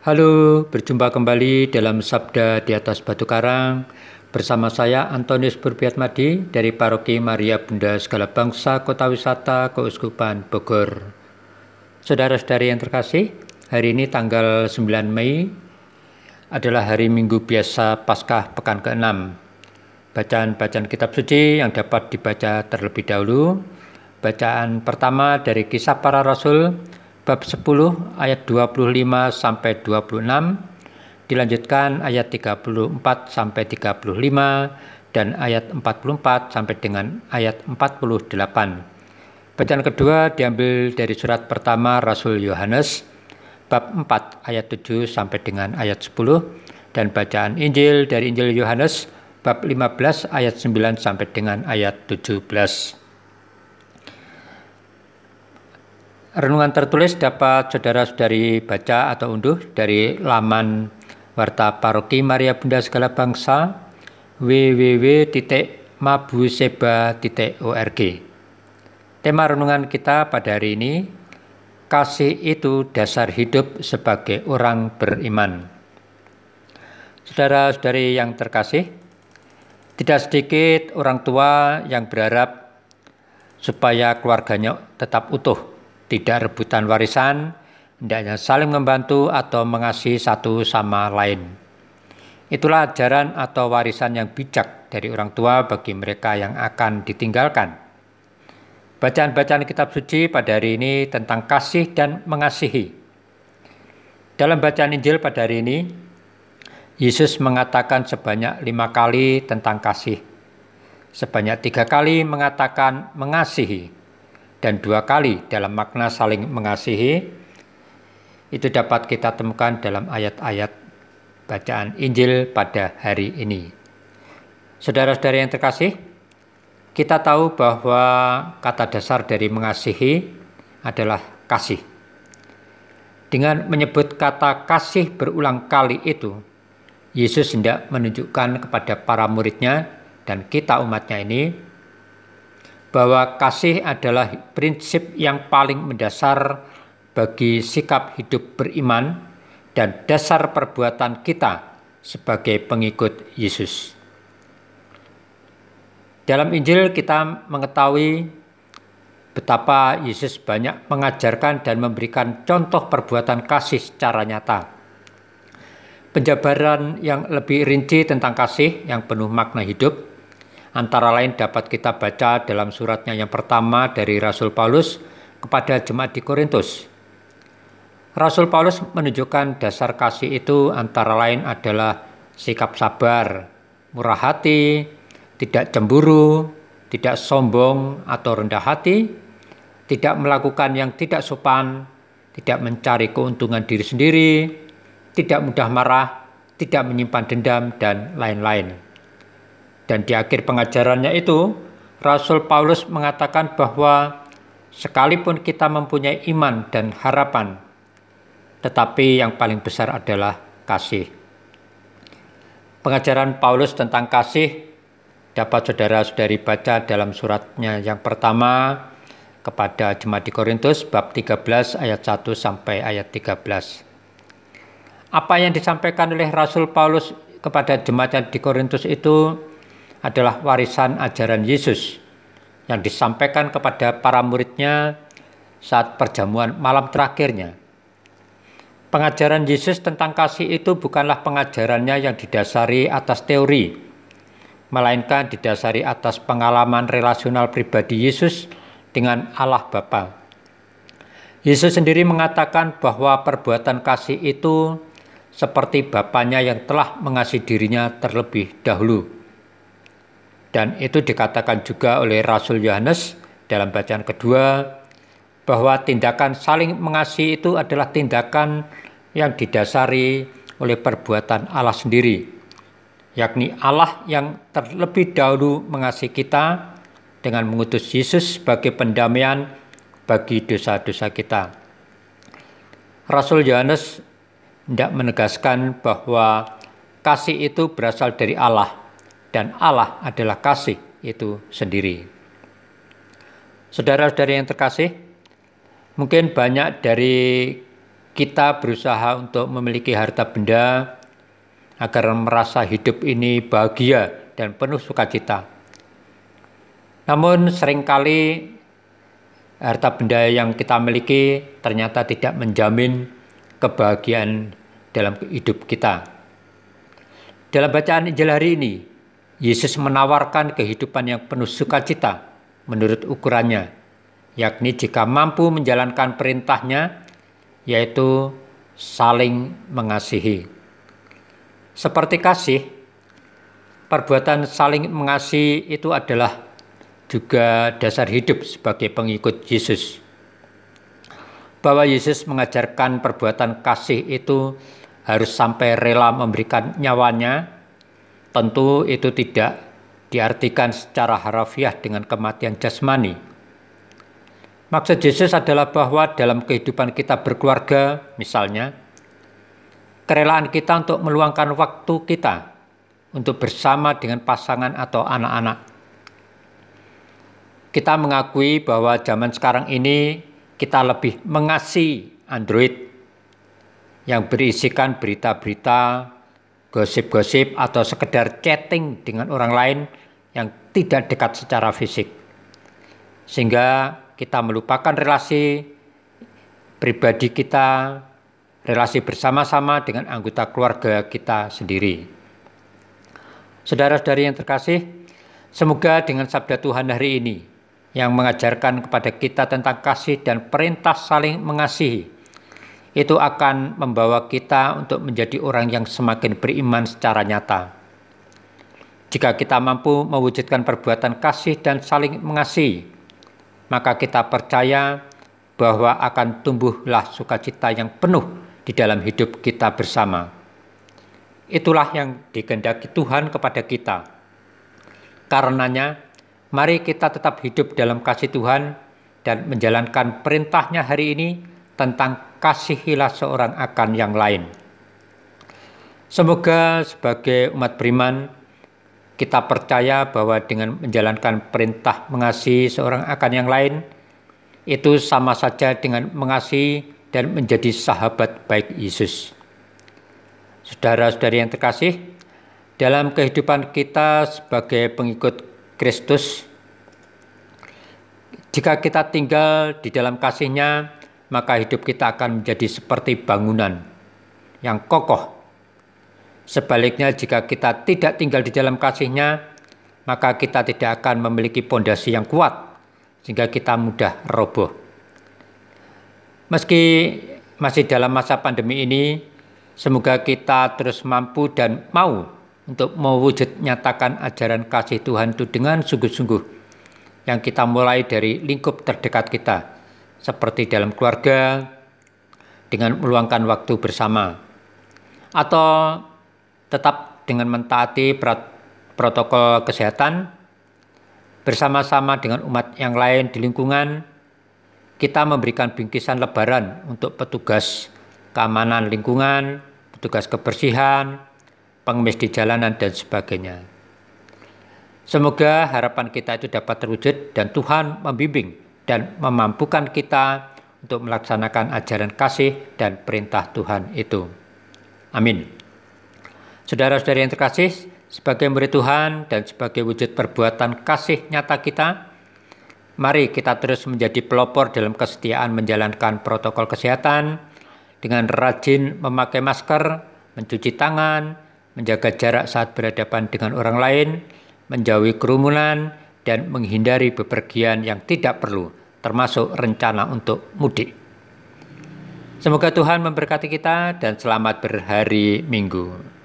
Halo, berjumpa kembali dalam Sabda di atas Batu Karang bersama saya Antonius Burbiatmadi dari Paroki Maria Bunda Segala Bangsa Kota Wisata Keuskupan Bogor. Saudara-saudari yang terkasih, hari ini tanggal 9 Mei adalah hari Minggu biasa Paskah Pekan ke-6. Bacaan-bacaan kitab suci yang dapat dibaca terlebih dahulu. Bacaan pertama dari Kisah Para Rasul bab 10 ayat 25 sampai 26 dilanjutkan ayat 34 sampai 35 dan ayat 44 sampai dengan ayat 48. Bacaan kedua diambil dari surat pertama Rasul Yohanes bab 4 ayat 7 sampai dengan ayat 10 dan bacaan Injil dari Injil Yohanes bab 15 ayat 9 sampai dengan ayat 17. Renungan tertulis dapat saudara-saudari baca atau unduh dari laman Warta Paroki Maria Bunda Segala Bangsa www.mabuseba.org Tema renungan kita pada hari ini Kasih itu dasar hidup sebagai orang beriman. Saudara-saudari yang terkasih Tidak sedikit orang tua yang berharap supaya keluarganya tetap utuh tidak rebutan warisan, hendaknya saling membantu atau mengasihi satu sama lain. Itulah ajaran atau warisan yang bijak dari orang tua bagi mereka yang akan ditinggalkan. Bacaan-bacaan kitab suci pada hari ini tentang kasih dan mengasihi. Dalam bacaan Injil pada hari ini, Yesus mengatakan sebanyak lima kali tentang kasih. Sebanyak tiga kali mengatakan mengasihi dan dua kali dalam makna saling mengasihi itu dapat kita temukan dalam ayat-ayat bacaan Injil pada hari ini. Saudara-saudara yang terkasih, kita tahu bahwa kata dasar dari mengasihi adalah kasih. Dengan menyebut kata kasih berulang kali itu, Yesus hendak menunjukkan kepada para muridnya dan kita umatnya ini bahwa kasih adalah prinsip yang paling mendasar bagi sikap hidup beriman dan dasar perbuatan kita sebagai pengikut Yesus. Dalam Injil kita mengetahui betapa Yesus banyak mengajarkan dan memberikan contoh perbuatan kasih secara nyata. Penjabaran yang lebih rinci tentang kasih yang penuh makna hidup Antara lain dapat kita baca dalam suratnya yang pertama dari Rasul Paulus kepada jemaat di Korintus. Rasul Paulus menunjukkan dasar kasih itu antara lain adalah sikap sabar, murah hati, tidak cemburu, tidak sombong atau rendah hati, tidak melakukan yang tidak sopan, tidak mencari keuntungan diri sendiri, tidak mudah marah, tidak menyimpan dendam, dan lain-lain. Dan di akhir pengajarannya itu, Rasul Paulus mengatakan bahwa sekalipun kita mempunyai iman dan harapan, tetapi yang paling besar adalah kasih. Pengajaran Paulus tentang kasih dapat saudara-saudari baca dalam suratnya yang pertama kepada jemaat di Korintus bab 13 ayat 1 sampai ayat 13. Apa yang disampaikan oleh Rasul Paulus kepada jemaat di Korintus itu adalah warisan ajaran Yesus yang disampaikan kepada para muridnya saat perjamuan malam terakhirnya. Pengajaran Yesus tentang kasih itu bukanlah pengajarannya yang didasari atas teori, melainkan didasari atas pengalaman relasional pribadi Yesus dengan Allah Bapa. Yesus sendiri mengatakan bahwa perbuatan kasih itu seperti Bapaknya yang telah mengasihi dirinya terlebih dahulu. Dan itu dikatakan juga oleh Rasul Yohanes dalam bacaan kedua bahwa tindakan saling mengasihi itu adalah tindakan yang didasari oleh perbuatan Allah sendiri, yakni Allah yang terlebih dahulu mengasihi kita dengan mengutus Yesus sebagai pendamaian bagi dosa-dosa kita. Rasul Yohanes tidak menegaskan bahwa kasih itu berasal dari Allah, dan Allah adalah kasih itu sendiri. Saudara-saudari yang terkasih, mungkin banyak dari kita berusaha untuk memiliki harta benda agar merasa hidup ini bahagia dan penuh sukacita. Namun sering kali harta benda yang kita miliki ternyata tidak menjamin kebahagiaan dalam hidup kita. Dalam bacaan Injil hari ini, Yesus menawarkan kehidupan yang penuh sukacita menurut ukurannya, yakni jika mampu menjalankan perintahnya, yaitu saling mengasihi. Seperti kasih, perbuatan saling mengasihi itu adalah juga dasar hidup sebagai pengikut Yesus. Bahwa Yesus mengajarkan perbuatan kasih itu harus sampai rela memberikan nyawanya, tentu itu tidak diartikan secara harafiah dengan kematian jasmani. Maksud Yesus adalah bahwa dalam kehidupan kita berkeluarga, misalnya, kerelaan kita untuk meluangkan waktu kita untuk bersama dengan pasangan atau anak-anak. Kita mengakui bahwa zaman sekarang ini kita lebih mengasihi Android yang berisikan berita-berita, gosip-gosip atau sekedar chatting dengan orang lain yang tidak dekat secara fisik. Sehingga kita melupakan relasi pribadi kita, relasi bersama-sama dengan anggota keluarga kita sendiri. Saudara-saudari yang terkasih, semoga dengan sabda Tuhan hari ini yang mengajarkan kepada kita tentang kasih dan perintah saling mengasihi, itu akan membawa kita untuk menjadi orang yang semakin beriman secara nyata. Jika kita mampu mewujudkan perbuatan kasih dan saling mengasihi, maka kita percaya bahwa akan tumbuhlah sukacita yang penuh di dalam hidup kita bersama. Itulah yang dikehendaki Tuhan kepada kita. Karenanya, mari kita tetap hidup dalam kasih Tuhan dan menjalankan perintahnya hari ini tentang kasihilah seorang akan yang lain. Semoga sebagai umat beriman, kita percaya bahwa dengan menjalankan perintah mengasihi seorang akan yang lain, itu sama saja dengan mengasihi dan menjadi sahabat baik Yesus. Saudara-saudari yang terkasih, dalam kehidupan kita sebagai pengikut Kristus, jika kita tinggal di dalam kasihnya, maka hidup kita akan menjadi seperti bangunan yang kokoh Sebaliknya jika kita tidak tinggal di dalam kasihnya, maka kita tidak akan memiliki pondasi yang kuat, sehingga kita mudah roboh. Meski masih dalam masa pandemi ini, semoga kita terus mampu dan mau untuk mewujud nyatakan ajaran kasih Tuhan itu dengan sungguh-sungguh yang kita mulai dari lingkup terdekat kita, seperti dalam keluarga, dengan meluangkan waktu bersama, atau tetap dengan mentaati protokol kesehatan bersama-sama dengan umat yang lain di lingkungan kita memberikan bingkisan lebaran untuk petugas keamanan lingkungan, petugas kebersihan, pengemis di jalanan dan sebagainya. Semoga harapan kita itu dapat terwujud dan Tuhan membimbing dan memampukan kita untuk melaksanakan ajaran kasih dan perintah Tuhan itu. Amin. Saudara-saudari yang terkasih, sebagai murid Tuhan dan sebagai wujud perbuatan kasih nyata kita, mari kita terus menjadi pelopor dalam kesetiaan menjalankan protokol kesehatan dengan rajin memakai masker, mencuci tangan, menjaga jarak saat berhadapan dengan orang lain, menjauhi kerumunan, dan menghindari bepergian yang tidak perlu, termasuk rencana untuk mudik. Semoga Tuhan memberkati kita dan selamat berhari Minggu.